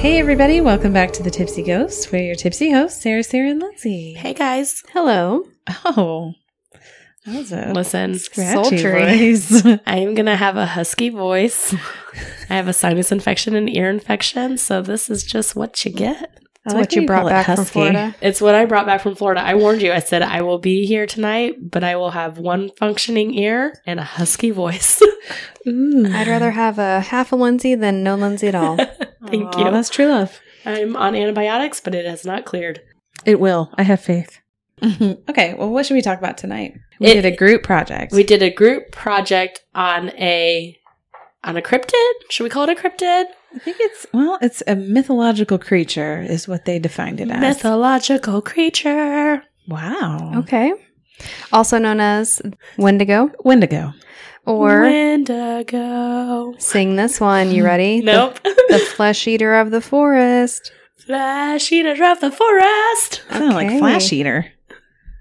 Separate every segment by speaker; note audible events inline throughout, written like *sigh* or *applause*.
Speaker 1: Hey, everybody, welcome back to the Tipsy Ghosts. We're your tipsy hosts, Sarah, Sarah, and Lindsay.
Speaker 2: Hey guys.
Speaker 3: Hello.
Speaker 1: Oh, that was a
Speaker 2: Listen,
Speaker 1: scratchy
Speaker 3: sultry.
Speaker 1: voice.
Speaker 2: I am going to have a husky voice. *laughs* I have a sinus infection and ear infection, so this is just what you get.
Speaker 3: That's what you brought back from Florida.
Speaker 2: It's what I brought back from Florida. I warned you. I said I will be here tonight, but I will have one functioning ear and a husky voice. *laughs*
Speaker 1: Ooh.
Speaker 3: I'd rather have a half a Lindsay than no Lindsay at all. *laughs*
Speaker 2: Thank
Speaker 1: Aw,
Speaker 2: you.
Speaker 1: That's true love.
Speaker 2: I'm on antibiotics, but it has not cleared.
Speaker 1: It will. I have faith. *laughs* okay, well, what should we talk about tonight? We
Speaker 2: It-
Speaker 1: did a group project.
Speaker 2: We did a group project on a on a cryptid. Should we call it a cryptid?
Speaker 1: I think it's, well, it's a mythological creature, is what they defined it as.
Speaker 2: Mythological creature.
Speaker 1: wow.
Speaker 3: Okay. Also known as Wendigo
Speaker 1: Wendigo.
Speaker 3: or
Speaker 2: Wendigo.
Speaker 3: sing this one. You ready?
Speaker 2: Nope.
Speaker 3: The, the flesh eater of the forest.
Speaker 2: Flash eater of the forest.
Speaker 1: Sound like
Speaker 3: Okay.
Speaker 1: Flash Eater.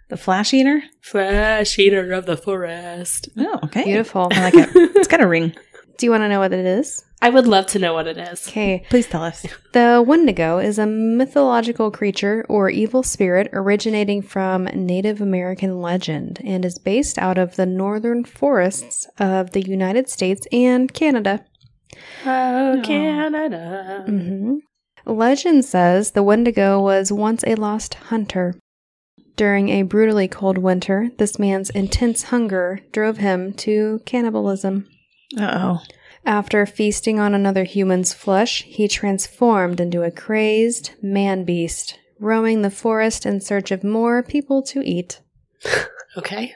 Speaker 1: The Flash Eater?
Speaker 2: Flash eater of the forest.
Speaker 1: Oh, okay.
Speaker 3: Beautiful.
Speaker 1: I like it. It's got a ring. *laughs*
Speaker 3: Do you want to know what it is?
Speaker 2: I would love to know what it is.
Speaker 3: Okay.
Speaker 1: Please tell us.
Speaker 3: The Wendigo is a mythological creature or evil spirit originating from Native American legend and is based out of the northern forests of the United States and Canada.
Speaker 2: Oh, Canada.
Speaker 3: hmm Legend says the Wendigo was once a lost hunter. During a brutally cold winter, this man's intense hunger drove him to cannibalism.
Speaker 1: Uh oh.
Speaker 3: After feasting on another human's flesh, he transformed into a crazed man beast, roaming the forest in search of more people to eat.
Speaker 2: Okay.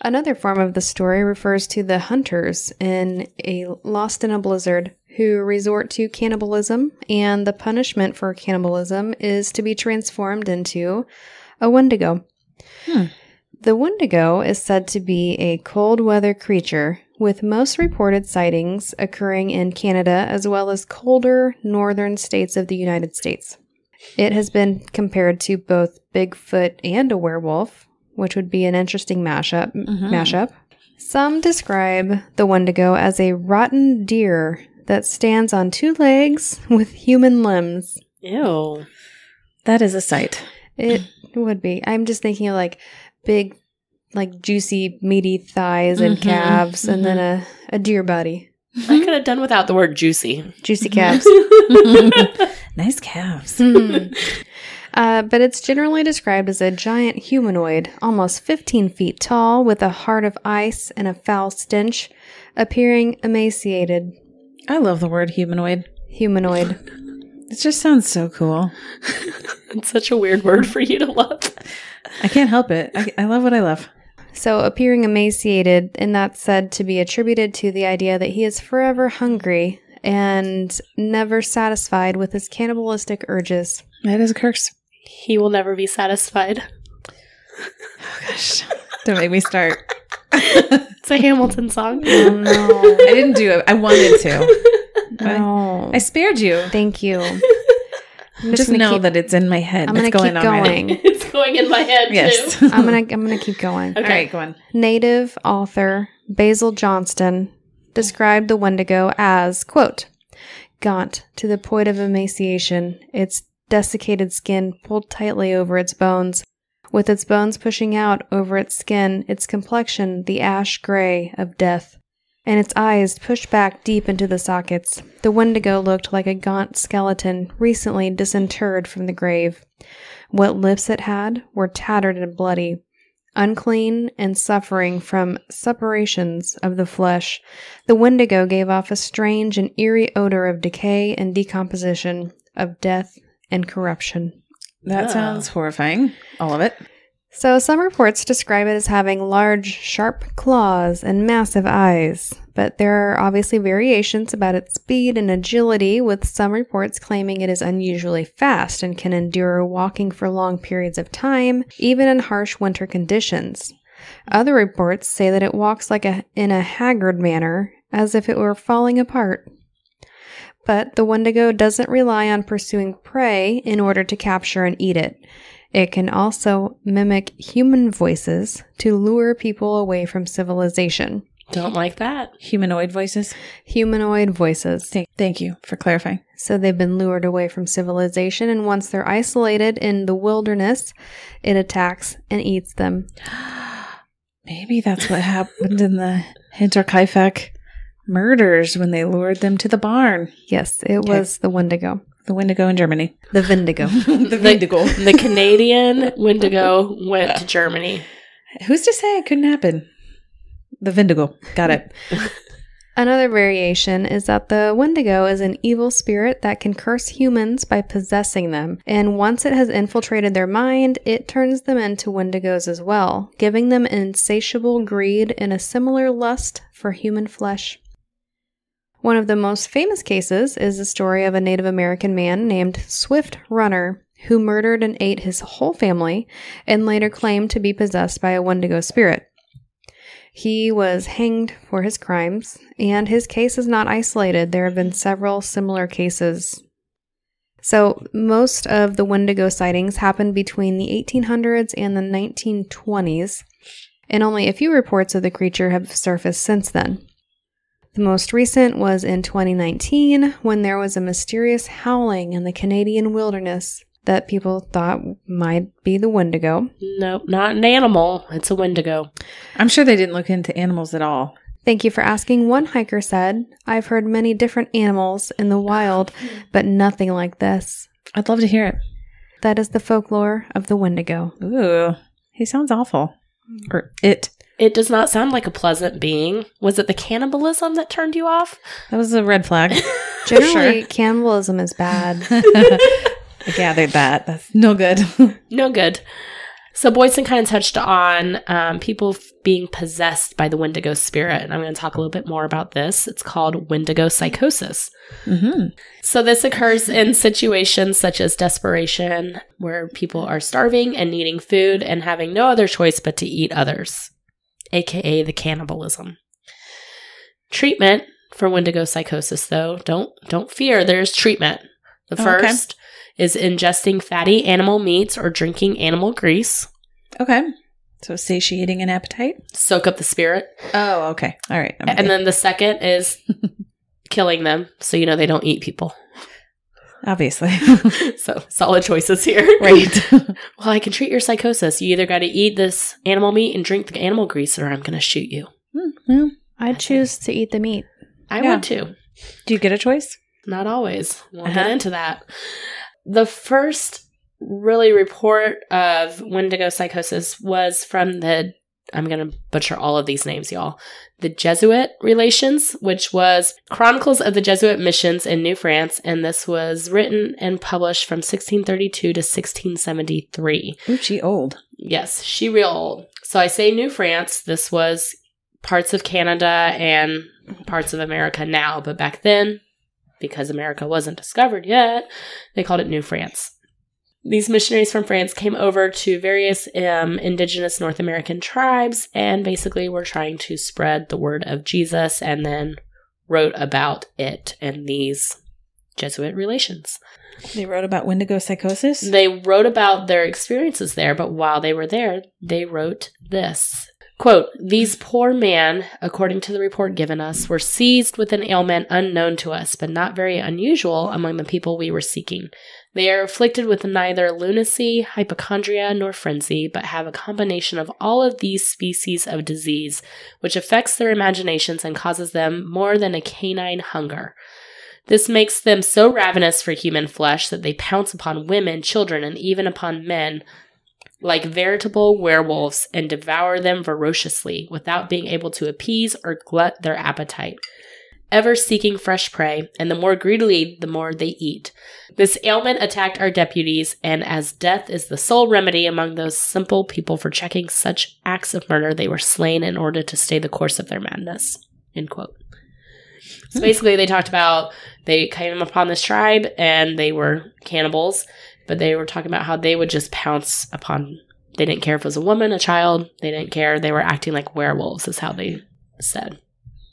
Speaker 3: Another form of the story refers to the hunters in a Lost in a Blizzard who resort to cannibalism, and the punishment for cannibalism is to be transformed into a Wendigo.
Speaker 1: Hmm.
Speaker 3: The Wendigo is said to be a cold weather creature, with most reported sightings occurring in Canada as well as colder northern states of the United States. It has been compared to both Bigfoot and a werewolf, which would be an interesting mashup.
Speaker 1: Mhm.
Speaker 3: Mashup. Some describe the Wendigo as a rotten deer that stands on two legs *laughs* with human limbs.
Speaker 2: Ew.
Speaker 1: That is a sight.
Speaker 3: It would be. I'm just thinking of like big, like juicy, meaty thighs and
Speaker 1: Mhm,
Speaker 3: calves, and then a, a deer body.
Speaker 2: I could have done without the word juicy.
Speaker 3: Juicy calves. *laughs*
Speaker 1: nice calves.
Speaker 3: Hmm. Uh, but it's generally described as a giant humanoid, almost 15 feet tall, with a heart of ice and a foul stench, appearing emaciated.
Speaker 1: I love the word humanoid.
Speaker 3: Humanoid.
Speaker 1: It just sounds so cool. *laughs*
Speaker 2: it's such a weird word for you to love.
Speaker 1: I can't help it. I, I love what I love.
Speaker 3: So, appearing emaciated, and that's said to be attributed to the idea that he is forever hungry and never satisfied with his cannibalistic urges.
Speaker 1: That is a curse.
Speaker 2: He will never be satisfied.
Speaker 1: Oh gosh. Don't make me start. *laughs*
Speaker 2: It's a Hamilton song.
Speaker 3: Oh no.
Speaker 1: I didn't do it. I wanted to. *laughs* I,
Speaker 3: Oh.
Speaker 1: I spared you.
Speaker 3: Thank you. I'm
Speaker 1: Just know
Speaker 3: keep-
Speaker 1: that it's in my head.
Speaker 3: I'm
Speaker 1: It's
Speaker 3: gonna
Speaker 1: going
Speaker 3: keep
Speaker 1: on right now.
Speaker 3: going. *laughs*
Speaker 2: it's going in my head
Speaker 1: Yes.
Speaker 2: too. *laughs*
Speaker 3: I'm gonna I'm gonna keep going.
Speaker 2: Okay.
Speaker 1: All right, go on.
Speaker 3: Native author Basil Johnston described the Wendigo as, quote, gaunt to the point of emaciation, its desiccated skin pulled tightly over its bones. With its bones pushing out over its skin, its complexion the ash gray of death, and its eyes pushed back deep into the sockets. The Wendigo looked like a gaunt skeleton recently disinterred from the grave. What lips it had were tattered and bloody, unclean and suffering from separations of the flesh, the Wendigo gave off a strange and eerie odor of decay and decomposition, of death and corruption.
Speaker 1: That sounds horrifying. All of it.
Speaker 3: So, some reports describe it as having large, sharp claws and massive eyes, but there are obviously variations about its speed and agility, with some reports claiming it is unusually fast and can endure walking for long periods of time, even in harsh winter conditions. Other reports say that it walks like a in a haggard manner, as if it were falling apart. But the Wendigo doesn't rely on pursuing prey in order to capture and eat it. It can also mimic human voices to lure people away from civilization.
Speaker 2: Don't like that.
Speaker 1: Humanoid voices.
Speaker 3: Humanoid voices.
Speaker 1: Thank, thank you for clarifying.
Speaker 3: So they've been lured away from civilization, and once they're isolated in the wilderness, it attacks and eats them. *gasps*
Speaker 1: Maybe that's what happened in the Hinterkaifeck murders when they lured them to the barn.
Speaker 3: Yes, it
Speaker 1: Okay.
Speaker 3: was the Wendigo.
Speaker 1: The Wendigo in Germany.
Speaker 3: The Vindigo. *laughs*
Speaker 1: the Wendigo.
Speaker 2: The Canadian *laughs* Wendigo went to Germany.
Speaker 1: Who's to say it couldn't happen? The Wendigo. Got it. *laughs*
Speaker 3: Another variation is that the Wendigo is an evil spirit that can curse humans by possessing them, and once it has infiltrated their mind, it turns them into Wendigos as well, giving them insatiable greed and a similar lust for human flesh. One of the most famous cases is the story of a Native American man named Swift Runner, who murdered and ate his whole family and later claimed to be possessed by a Wendigo spirit. He was hanged for his crimes, and his case is not isolated. There have been several similar cases. So, most of the Wendigo sightings happened between the 1800s and the 1920s, and only a few reports of the creature have surfaced since then. The most recent was in 2019 when there was a mysterious howling in the Canadian wilderness that people thought might be the Wendigo.
Speaker 2: Nope, not an animal. It's a Wendigo.
Speaker 1: I'm sure they didn't look into animals at all.
Speaker 3: Thank you for asking. One hiker said, I've heard many different animals in the wild, but nothing like this.
Speaker 1: I'd love to hear it.
Speaker 3: That is the folklore of the Wendigo.
Speaker 1: Ooh, he sounds awful. Or it.
Speaker 2: It does not sound like a pleasant being. Was it the cannibalism that turned you off?
Speaker 1: That was a red flag. *laughs*
Speaker 3: Generally,
Speaker 1: Sure.
Speaker 3: cannibalism is bad. *laughs*
Speaker 1: I gathered that. That's no good. *laughs*
Speaker 2: No good. So Boyson kind of touched on um, people f- being possessed by the Wendigo spirit, and I'm going to talk a little bit more about this. It's called Wendigo psychosis.
Speaker 1: hmm
Speaker 2: So this occurs in situations such as desperation, where people are starving and needing food and having no other choice but to eat others, aka the cannibalism. Treatment for Wendigo psychosis, though, don't don't fear. There's treatment. The
Speaker 1: Oh, okay.
Speaker 2: first is ingesting fatty animal meats or drinking animal grease.
Speaker 1: Okay. So satiating an appetite.
Speaker 2: Soak up the spirit.
Speaker 1: Oh, okay. All right.
Speaker 2: And then the second is *laughs* killing them so you know they don't eat people.
Speaker 1: Obviously, *laughs* *laughs*
Speaker 2: so solid choices here.
Speaker 1: right. *laughs*
Speaker 2: Well, I can treat your psychosis. You either got to eat this animal meat and drink the animal grease, or I'm going to shoot you.
Speaker 1: Hmm, well,
Speaker 3: I choose to eat the meat.
Speaker 2: I
Speaker 1: Yeah.
Speaker 2: would too.
Speaker 1: do you get a choice?
Speaker 2: Not always. We'll
Speaker 1: Uh-huh.
Speaker 2: get into that. The first really report of Wendigo psychosis was from the, I'm going to butcher all of these names, y'all. The Jesuit Relations, which was Chronicles of the Jesuit Missions in New France, and this was written and published from 1632 to 1673.
Speaker 1: Ooh, she old.
Speaker 2: Yes, she real old. So I say New France. This was parts of Canada and parts of America now, but back then, because America wasn't discovered yet, they called it New France. These missionaries from France came over to various um, indigenous North American tribes and basically were trying to spread the word of Jesus and then wrote about it in these Jesuit relations.
Speaker 1: They wrote about Wendigo psychosis.
Speaker 2: They wrote about their experiences there, but while they were there, they wrote this. Quote, These poor men, according to the report given us, were seized with an ailment unknown to us, but not very unusual among the people we were seeking. They are afflicted with neither lunacy, hypochondria, nor frenzy, but have a combination of all of these species of disease, which affects their imaginations and causes them more than a canine hunger. This makes them so ravenous for human flesh that they pounce upon women, children, and even upon men like veritable werewolves and devour them ferociously without being able to appease or glut their appetite. Ever seeking fresh prey, and the more greedily, the more they eat. This ailment attacked our deputies, and as death is the sole remedy among those simple people for checking such acts of murder, they were slain in order to stay the course of their madness. End quote. So hmm. basically, they talked about they came upon this tribe and they were cannibals, but they were talking about how they would just pounce upon. They didn't care if it was a woman, a child. They didn't care. They were acting like werewolves, is how they said.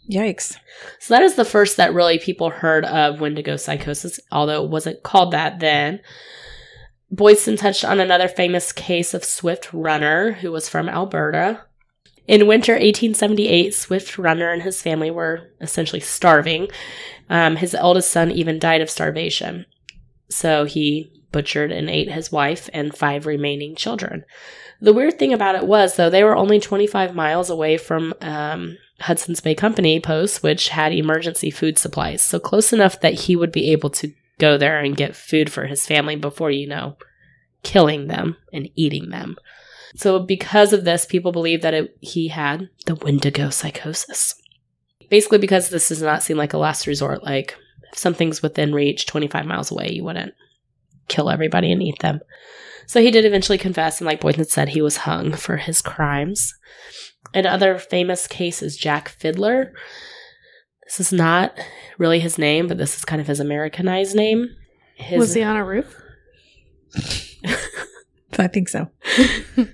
Speaker 1: Yikes.
Speaker 2: So that is the first that really people heard of Wendigo psychosis, although it wasn't called that then. Boyson touched on another famous case of Swift Runner, who was from Alberta. In winter 1878, Swift Runner and his family were essentially starving. Um, his eldest son even died of starvation. So he butchered and ate his wife and five remaining children. The weird thing about it was, though, they were only 25 miles away from um, Hudson's Bay Company post, which had emergency food supplies. So close enough that he would be able to go there and get food for his family before, you know, killing them and eating them. So because of this, people believe that it, he had the Wendigo psychosis. Basically, because this does not seem like a last resort, like if something's within reach 25 miles away, you wouldn't kill everybody and eat them. So he did eventually confess, and like Boynton said, he was hung for his crimes. Another famous case is Jack Fiddler. This is not really his name, but this is kind of his Americanized name. His,
Speaker 3: Was he on a roof? *laughs*
Speaker 1: I think so.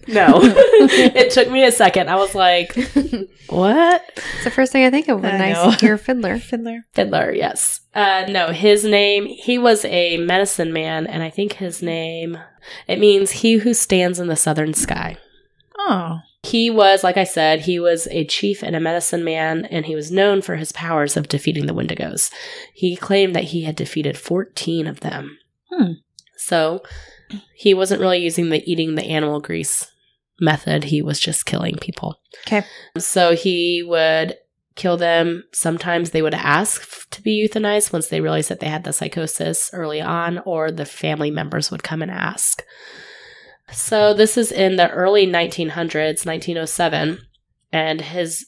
Speaker 2: no. *laughs* *laughs* it took me a second. I was like, what?
Speaker 3: It's the first thing I think of when
Speaker 1: I
Speaker 3: I,
Speaker 1: know.
Speaker 3: hear fiddler.
Speaker 1: Fiddler.
Speaker 2: Fiddler, yes. Uh, no, his name, he was a medicine man, and I think his name, it means he who stands in the southern sky.
Speaker 1: Oh.
Speaker 2: He was, like I said, he was a chief and a medicine man, and he was known for his powers of defeating the Wendigos. He claimed that he had defeated 14 of them.
Speaker 1: Hmm.
Speaker 2: So he wasn't really using the eating the animal grease method, he was just killing people.
Speaker 1: Okay.
Speaker 2: So he would kill them. Sometimes they would ask to be euthanized once they realized that they had the psychosis early on, or the family members would come and ask. So this is in the early 1900s, 1907, and his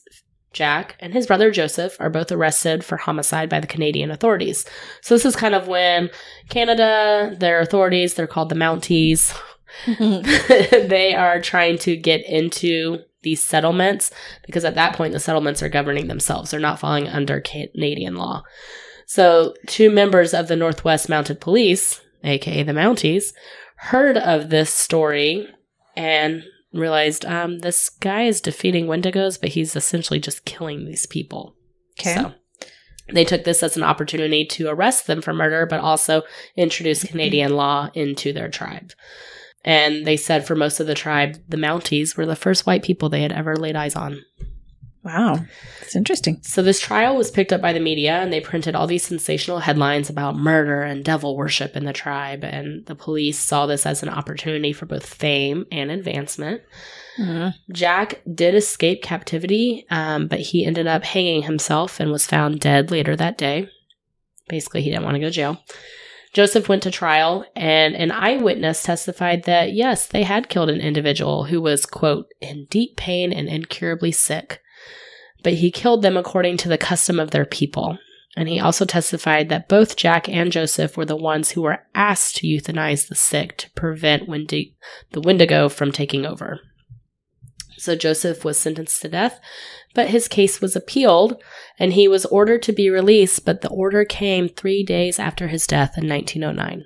Speaker 2: Jack and his brother Joseph are both arrested for homicide by the Canadian authorities. So this is kind of when Canada, their authorities, they're called the Mounties, *laughs* *laughs* they are trying to get into these settlements because at that point the settlements are governing themselves. They're not falling under Canadian law. So two members of the Northwest Mounted Police, aka the Mounties, heard of this story and realized um, this guy is defeating Wendigos, but he's essentially just killing these people.
Speaker 1: Okay.
Speaker 2: So they took this as an opportunity to arrest them for murder, but also introduce Canadian law into their tribe. And they said for most of the tribe, the Mounties were the first white people they had ever laid eyes on.
Speaker 1: Wow. It's interesting.
Speaker 2: So this trial was picked up by the media and they printed all these sensational headlines about murder and devil worship in the tribe. And the police saw this as an opportunity for both fame and advancement.
Speaker 1: Mhm.
Speaker 2: Jack did escape captivity, um, but he ended up hanging himself and was found dead later that day. Basically, he didn't want to go to jail. Joseph went to trial, and an eyewitness testified that yes, they had killed an individual who was, quote, in deep pain and incurably sick. But he killed them according to the custom of their people. And he also testified that both Jack and Joseph were the ones who were asked to euthanize the sick to prevent Wendy- the Wendigo from taking over. So Joseph was sentenced to death, but his case was appealed and he was ordered to be released, but the order came three days after his death in 1909.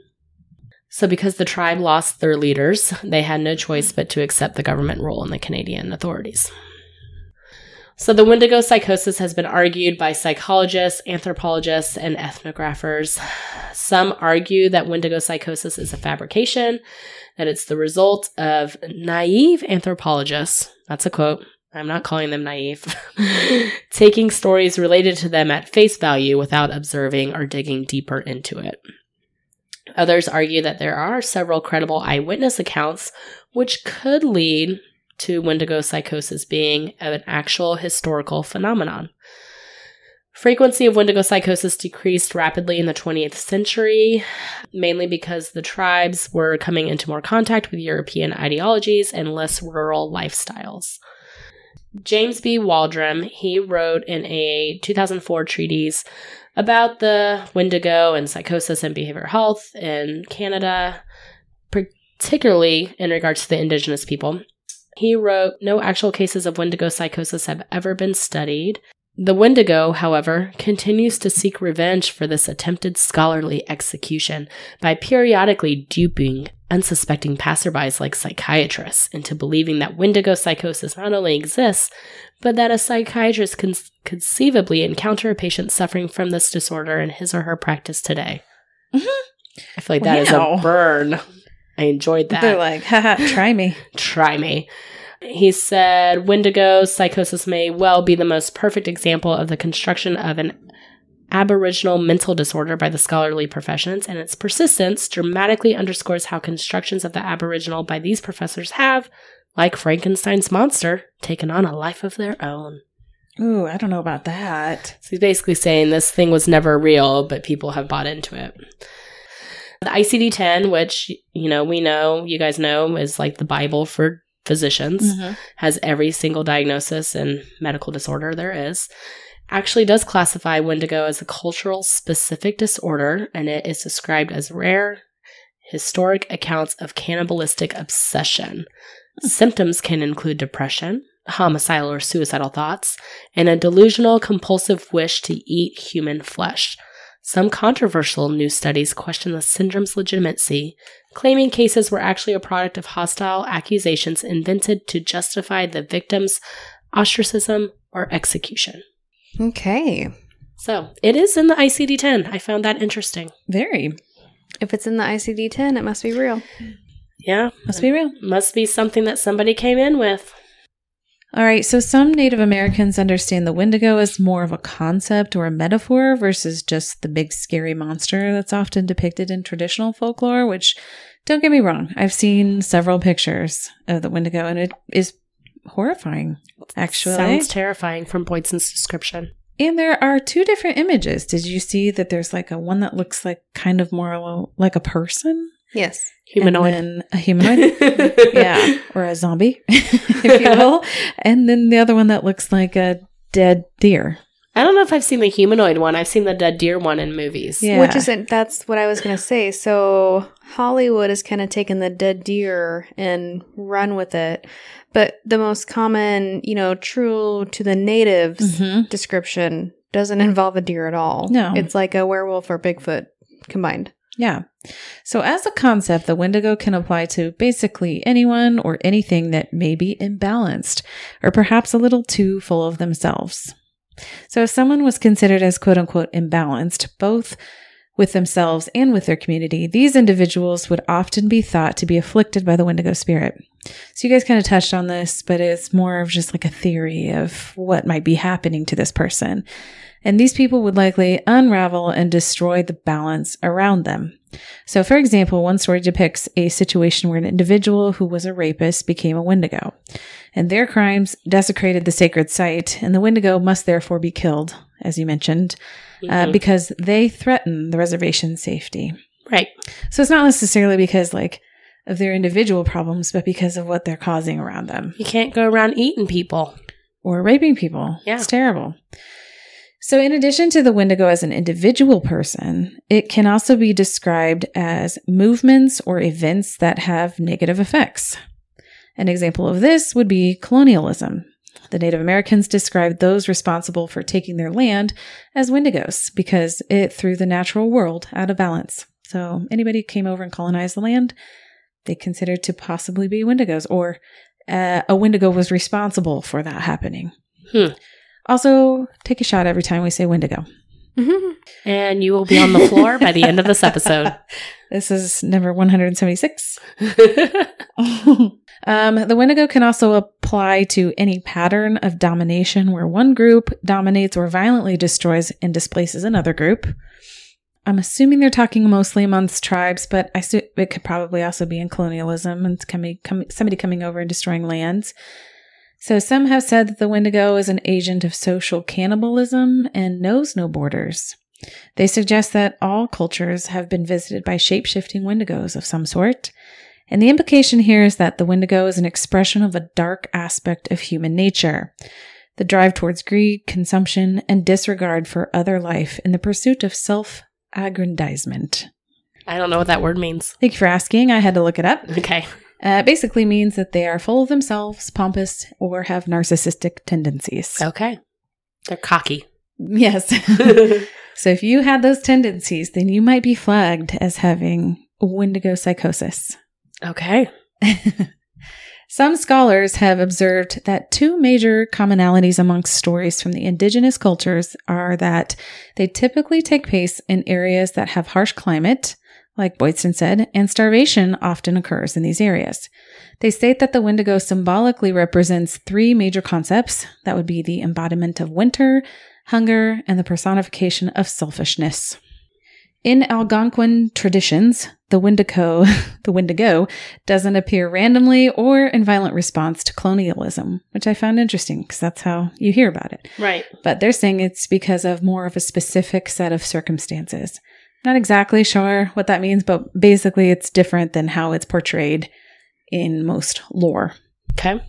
Speaker 2: So, because the tribe lost their leaders, they had no choice but to accept the government rule and the Canadian authorities. So, the Wendigo psychosis has been argued by psychologists, anthropologists, and ethnographers. Some argue that Wendigo psychosis is a fabrication, that it's the result of naive anthropologists. That's a quote. I'm not calling them naive. *laughs* taking stories related to them at face value without observing or digging deeper into it. Others argue that there are several credible eyewitness accounts which could lead to Wendigo psychosis being an actual historical phenomenon. Frequency of Wendigo psychosis decreased rapidly in the 20th century, mainly because the tribes were coming into more contact with European ideologies and less rural lifestyles. James B. Waldram, he wrote in a 2004 treatise about the Wendigo and psychosis and behavioral health in Canada, particularly in regards to the indigenous people. He wrote, No actual cases of Wendigo psychosis have ever been studied. The Wendigo, however, continues to seek revenge for this attempted scholarly execution by periodically duping unsuspecting passerbys like psychiatrists into believing that Wendigo psychosis not only exists, but that a psychiatrist can conceivably encounter a patient suffering from this disorder in his or her practice today.
Speaker 1: Mhm.
Speaker 2: I feel like that is a burn. I enjoyed that
Speaker 1: They're like, haha, try me. *laughs*
Speaker 2: try me. He said Wendigo psychosis may well be the most perfect example of the construction of an aboriginal mental disorder by the scholarly professions, and its persistence dramatically underscores how constructions of the aboriginal by these professors have, like Frankenstein's monster, taken on a life of their own.
Speaker 1: Ooh, I don't know about that.
Speaker 2: So he's basically saying this thing was never real, but people have bought into it. The ICD 10, which, you know, we know, you guys know, is like the Bible for physicians,
Speaker 1: Mhm.
Speaker 2: has every single diagnosis and medical disorder there is. Actually, does classify Wendigo as a cultural specific disorder, and it is described as rare historic accounts of cannibalistic obsession. Symptoms can include depression, homicidal or suicidal thoughts, and a delusional compulsive wish to eat human flesh. Some controversial new studies question the syndrome's legitimacy, claiming cases were actually a product of hostile accusations invented to justify the victim's ostracism or execution.
Speaker 3: Okay.
Speaker 2: So it is in the ICD 10. I found that interesting.
Speaker 1: Very.
Speaker 3: If it's in the ICD 10, it must be real.
Speaker 2: Yeah,
Speaker 1: Must be real.
Speaker 2: must be something that somebody came in with.
Speaker 1: All right, so some Native Americans understand the Wendigo as more of a concept or a metaphor versus just the big scary monster that's often depicted in traditional folklore, which don't get me wrong, I've seen several pictures of the Wendigo and it is horrifying, actually.
Speaker 2: Sounds terrifying from Boydson's description.
Speaker 1: and there are two different images. Did you see that there's like a one that looks like kind of more like a person?
Speaker 3: Yes.
Speaker 2: Humanoid.
Speaker 1: And then a humanoid? *laughs* yeah, or a zombie, *laughs* if you will. And then the other one that looks like a dead deer.
Speaker 2: I don't know if I've seen the humanoid one. I've seen the dead deer one in movies.
Speaker 1: Yeah.
Speaker 3: Which isn't, that's what I was going to say. So Hollywood has kind of taken the dead deer and run with it. But the most common, you know, true to the natives
Speaker 1: Mhm.
Speaker 3: description doesn't involve a deer at all.
Speaker 1: No.
Speaker 3: It's like a werewolf or Bigfoot combined.
Speaker 1: Yeah. So, as a concept, the Wendigo can apply to basically anyone or anything that may be imbalanced or perhaps a little too full of themselves. So, if someone was considered as quote unquote imbalanced, both with themselves and with their community, these individuals would often be thought to be afflicted by the Wendigo spirit. So, you guys kind of touched on this, but it's more of just like a theory of what might be happening to this person. And these people would likely unravel and destroy the balance around them. So, for example, one story depicts a situation where an individual who was a rapist became a Wendigo, and their crimes desecrated the sacred site, and the Wendigo must therefore be killed, as you mentioned, uh,
Speaker 2: Mhm.
Speaker 1: because they threaten the reservation's safety.
Speaker 2: right.
Speaker 1: So, it's not necessarily because, like, of their individual problems, but because of what they're causing around them
Speaker 2: You can't go around eating people.
Speaker 1: or raping people.
Speaker 2: Yeah.
Speaker 1: It's terrible. So, in addition to the Wendigo as an individual person, it can also be described as movements or events that have negative effects. An example of this would be colonialism. The Native Americans described those responsible for taking their land as Wendigos because it threw the natural world out of balance. So, anybody who came over and colonized the land, they considered to possibly be Wendigos, or uh, a Wendigo was responsible for that happening.
Speaker 2: Hmm.
Speaker 1: Also, take a shot every time we say Wendigo. *laughs*
Speaker 2: And you will be on the floor by the end of this episode. *laughs*
Speaker 1: This is number 176. *laughs* um, the Wendigo can also apply to any pattern of domination where one group dominates or violently destroys and displaces another group. I'm assuming they're talking mostly amongst tribes, but I su- it could probably also be in colonialism and coming, com- somebody coming over and destroying lands. So some have said that the Wendigo is an agent of social cannibalism and knows no borders. They suggest that all cultures have been visited by shape shifting Wendigos of some sort. And the implication here is that the Wendigo is an expression of a dark aspect of human nature the drive towards greed, consumption, and disregard for other life in the pursuit of self aggrandizement.
Speaker 2: I don't know what that word means.
Speaker 1: Thank you for asking. I had to look it up.
Speaker 2: Okay.
Speaker 1: Uh, it basically means that they are full of themselves, pompous, or have narcissistic tendencies.
Speaker 2: Okay. They're cocky.
Speaker 1: Yes. *laughs* *laughs* so if you had those tendencies, then you might be flagged as having Wendigo psychosis.
Speaker 2: okay. *laughs*
Speaker 1: Some scholars have observed that two major commonalities amongst stories from the indigenous cultures are that they typically take place in areas that have harsh climate, like Boydston said, and starvation often occurs in these areas. They state that the Wendigo symbolically represents three major concepts that would be the embodiment of winter, hunger, and the personification of selfishness. In Algonquin traditions, the Wendigo, *laughs* the Wendigo doesn't appear randomly or in violent response to colonialism, which I found interesting because that's how you hear about it.
Speaker 2: Right.
Speaker 1: But they're saying it's because of more of a specific set of circumstances. Not exactly sure what that means, but basically it's different than how it's portrayed in most lore.
Speaker 2: Okay.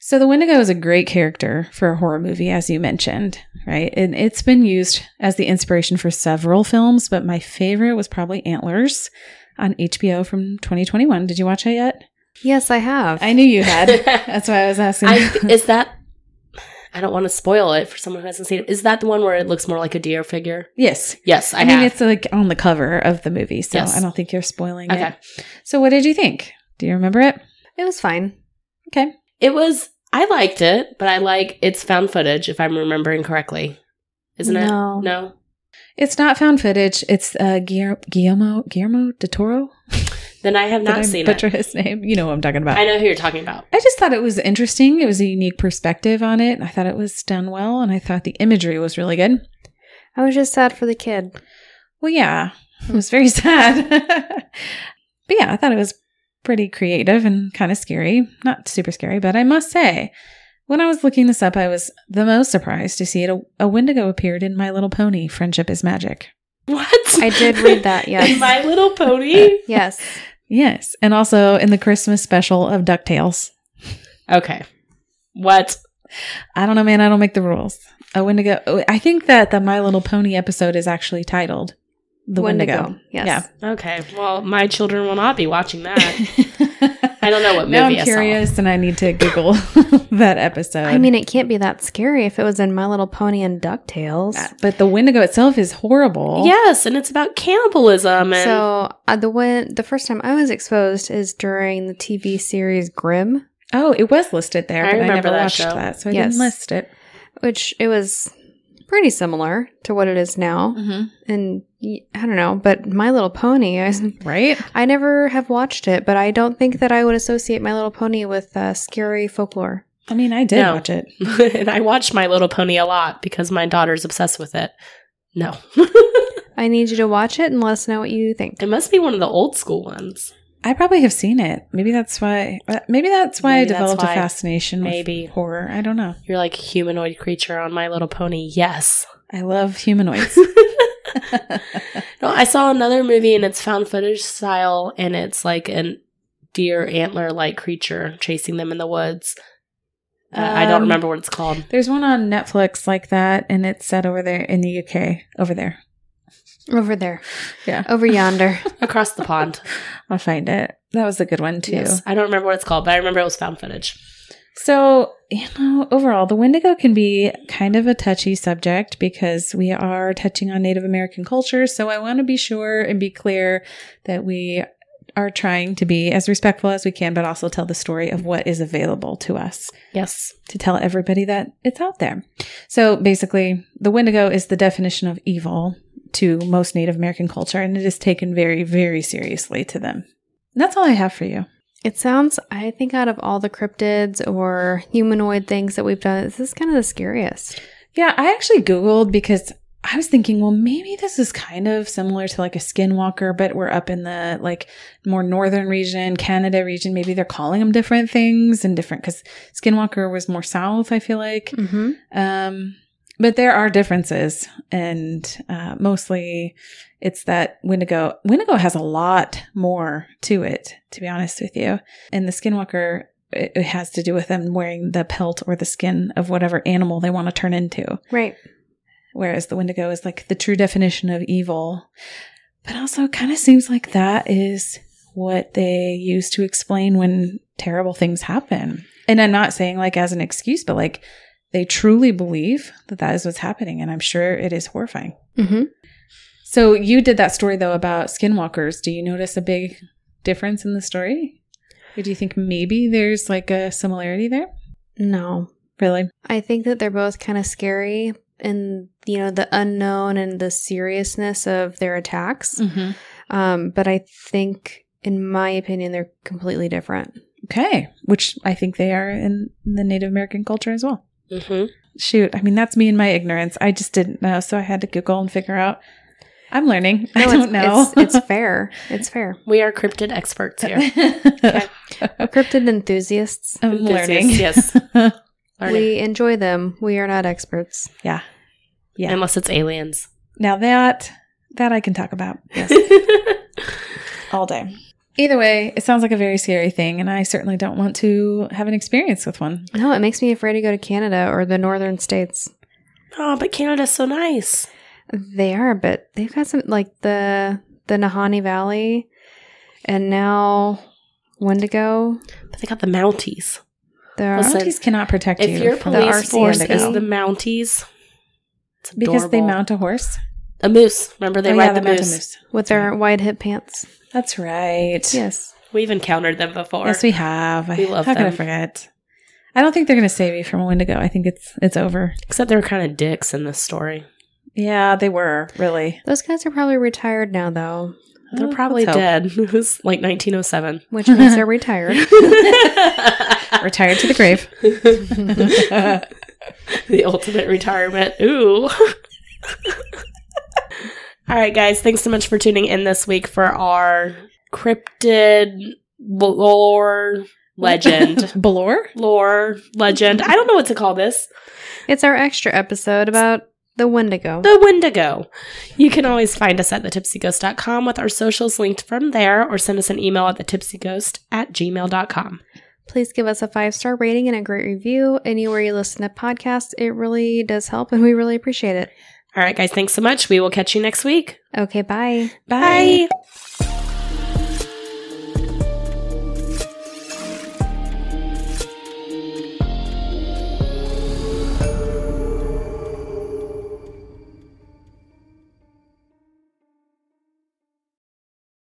Speaker 1: So the Wendigo is a great character for a horror movie, as you mentioned, right? And it's been used as the inspiration for several films, but my favorite was probably Antlers on HBO from 2021. Did you watch it yet?
Speaker 3: Yes, I have.
Speaker 1: I knew you had. *laughs* That's why I was asking.
Speaker 2: I, is that? I don't want to spoil it for someone who hasn't seen it. Is that the one where it looks more like a deer figure?
Speaker 1: yes.
Speaker 2: Yes, I,
Speaker 1: I, mean,
Speaker 2: have.
Speaker 1: it's like on the cover of the movie, so
Speaker 2: Yes.
Speaker 1: I don't think you're spoiling
Speaker 2: Okay.
Speaker 1: it. So, what did you think? Do you remember it?
Speaker 3: it was fine.
Speaker 1: Okay.
Speaker 2: It was. I liked it, but I like it's found footage if I'm remembering correctly. Isn't
Speaker 3: No.
Speaker 2: it? No.
Speaker 1: It's not found footage. It's uh, Guillermo Guillermo Guillermo de Toro. *laughs*
Speaker 2: Then I have not
Speaker 1: I
Speaker 2: seen
Speaker 1: butcher
Speaker 2: it.
Speaker 1: his name? You know what I'm talking about.
Speaker 2: I know who you're talking about.
Speaker 1: I just thought it was interesting. It was a unique perspective on it. I thought it was done well, and I thought the imagery was really good.
Speaker 3: I was just sad for the kid.
Speaker 1: Well, yeah, it was very *laughs* sad. *laughs* but yeah, I thought it was pretty creative and kind of scary. Not super scary, but I must say, when I was looking this up, I was the most surprised to see it. A, a Wendigo appeared in My Little Pony: Friendship is Magic.
Speaker 2: What?
Speaker 3: I did read that, *laughs* yes.
Speaker 2: My Little Pony.
Speaker 3: Yes.
Speaker 1: Yes, and also in the Christmas special of Ducktales.
Speaker 2: okay. What?
Speaker 1: I don't know, man. I don't make the rules. A Wendigo. oh, I think that the My Little Pony episode is actually titled "The Wendigo."
Speaker 3: Yes.
Speaker 2: Okay. Well, my children will not be watching that. *laughs*
Speaker 1: Yeah.
Speaker 2: I don't know what
Speaker 1: now
Speaker 2: movie
Speaker 1: I'm
Speaker 2: I saw.
Speaker 1: curious, and I need to Google *laughs* that episode.
Speaker 3: I mean, it can't be that scary if it was in My Little Pony and DuckTales.
Speaker 1: Uh, but the Wendigo itself is horrible.
Speaker 2: Yes, and it's about cannibalism and
Speaker 3: So uh, the one, the first time I was exposed is during the TV series Grimm,
Speaker 1: Oh, it was listed there,
Speaker 2: I
Speaker 1: but I
Speaker 2: remember
Speaker 1: never
Speaker 2: that
Speaker 1: watched
Speaker 2: show.
Speaker 1: that, so I
Speaker 3: Yes.
Speaker 1: didn't list it.
Speaker 3: which it was pretty similar to what it is now.
Speaker 1: Mm-hmm.
Speaker 3: And I don't know, but My Little Pony, I, *laughs*
Speaker 1: Right?
Speaker 3: I never have watched it, but I don't think that I would associate My Little Pony with uh, scary folklore.
Speaker 1: I mean, I did
Speaker 2: No.
Speaker 1: watch it. *laughs*
Speaker 2: and I watched My Little Pony a lot because my daughter's obsessed with it. No. *laughs*
Speaker 3: I need you to watch it and let us know what you think.
Speaker 2: it must be one of the old school ones.
Speaker 1: I probably have seen it. Maybe that's why. uh, Maybe that's why
Speaker 2: Maybe
Speaker 1: I developed
Speaker 2: why.
Speaker 1: a fascination
Speaker 2: Maybe.
Speaker 1: with horror. I don't know.
Speaker 2: You're like a humanoid creature on My Little Pony. Yes.
Speaker 1: I love humanoids. *laughs* *laughs*
Speaker 2: No, I saw another movie and it's found footage style and it's like a deer antler like creature chasing them in the woods. Uh, I don't
Speaker 1: Um,
Speaker 2: remember what it's called.
Speaker 1: There's one on Netflix like that, and it's set over there in the UK. Over there.
Speaker 3: Over there,
Speaker 1: Yeah.
Speaker 3: over yonder. *laughs*
Speaker 2: Across the pond.
Speaker 1: I'll find it. That was a good one too.
Speaker 2: Yes. I don't remember what it's called, but I remember it was found footage.
Speaker 1: So, you know, overall, the Wendigo can be kind of a touchy subject because we are touching on Native American culture. So, I want to be sure and be clear that we are trying to be as respectful as we can, but also tell the story of what is available to us
Speaker 2: Yes.
Speaker 1: to tell everybody that it's out there. So, basically, the Wendigo is the definition of evil to most Native American culture, and it is taken very, very seriously to them. That's all I have for you.
Speaker 3: It sounds, I think, out of all the cryptids or humanoid things that we've done, this is kind of the scariest.
Speaker 1: Yeah, I actually Googled because I was thinking, well, maybe this is kind of similar to like a skinwalker, but we're up in the like more northern region, Canada region. Maybe they're calling them different things and different because skinwalker was more south, I feel like.
Speaker 3: Mm-hmm.
Speaker 1: Um, but there are differences, and uh, mostly it's that Wendigo. Wendigo has a lot more to it, to be honest with you. And the Skinwalker, it, it has to do with them wearing the pelt or the skin of whatever animal they want to turn into.
Speaker 3: Right.
Speaker 1: Whereas the Wendigo is like the true definition of evil. But also kind of seems like that is what they use to explain when terrible things happen. And I'm not saying like as an excuse, but like they truly believe that that is what's happening. And I'm sure it is horrifying.
Speaker 3: Mm-hmm.
Speaker 1: So you did that story though about skinwalkers. Do you notice a big difference in the story? Or do you think maybe there's like a similarity there?
Speaker 3: No.
Speaker 1: Really?
Speaker 3: I think that they're both kind of scary in, you know, the unknown and the seriousness of their attacks.
Speaker 1: Mm-hmm.
Speaker 3: Um, but I think, in my opinion, they're completely different.
Speaker 1: Okay. Which I think they are in the Native American culture as well.
Speaker 2: hmm
Speaker 1: Shoot. I mean, that's me and my ignorance. I just didn't know. So I had to Google and figure out. I'm learning. I don't
Speaker 3: it's,
Speaker 1: know.
Speaker 3: It's, it's *laughs* fair. It's fair.
Speaker 2: We are cryptid experts here. okay. *laughs* *laughs*
Speaker 3: Cryptid enthusiasts.
Speaker 1: I'm learning.
Speaker 2: Yes. Learning.
Speaker 3: We enjoy them. We are not experts.
Speaker 1: yeah. Yeah.
Speaker 2: Unless it's aliens.
Speaker 1: Now that that I can talk about
Speaker 3: Yes. *laughs*
Speaker 1: all day. Either way, it sounds like a very scary thing, and I certainly don't want to have an experience with one.
Speaker 3: No, it makes me afraid to go to Canada or the northern states.
Speaker 2: oh, but Canada's so nice.
Speaker 3: They are, but they've got some like the the Nahanni Valley, and now Wendigo.
Speaker 2: But they got the Mounties.
Speaker 3: There are
Speaker 2: Listen,
Speaker 1: Mounties cannot protect
Speaker 2: If
Speaker 1: you
Speaker 2: your
Speaker 1: from
Speaker 3: the
Speaker 2: police force is the Mounties, it's
Speaker 1: because they mount a horse.
Speaker 2: a moose. Remember they
Speaker 1: Oh,
Speaker 2: ride
Speaker 1: yeah,
Speaker 2: the
Speaker 1: they mount
Speaker 2: moose.
Speaker 3: with their wide hip pants.
Speaker 1: That's right.
Speaker 3: Yes.
Speaker 2: We've encountered them before.
Speaker 1: Yes, we have. I,
Speaker 2: We love
Speaker 1: how could I forget? I don't think they're going to save you from a Wendigo. I think it's it's over.
Speaker 2: Except they were kind of dicks in this story.
Speaker 1: Yeah, they were really.
Speaker 3: Those guys are probably retired now, though,
Speaker 2: They're probably dead. *laughs* It was like 1907.
Speaker 3: which means they're *laughs* retired. *laughs*
Speaker 1: Retired to the grave. *laughs*
Speaker 2: the ultimate retirement. Ooh. *laughs* All right, guys. Thanks so much for tuning in this week for our cryptid lore legend. *laughs*
Speaker 1: Balor?
Speaker 2: lore legend. I don't know what to call this.
Speaker 3: It's our extra episode about the Wendigo.
Speaker 2: The Wendigo. You can always find us at thetipsyghost.com with our socials linked from there or send us an email at thetipsyghost at gmail.com.
Speaker 3: Please give us a five star rating and a great review anywhere you listen to podcasts. It really does help, and we really appreciate it.
Speaker 2: All right, guys. Thanks so much. We will catch you next week.
Speaker 3: Okay, bye.
Speaker 2: Bye.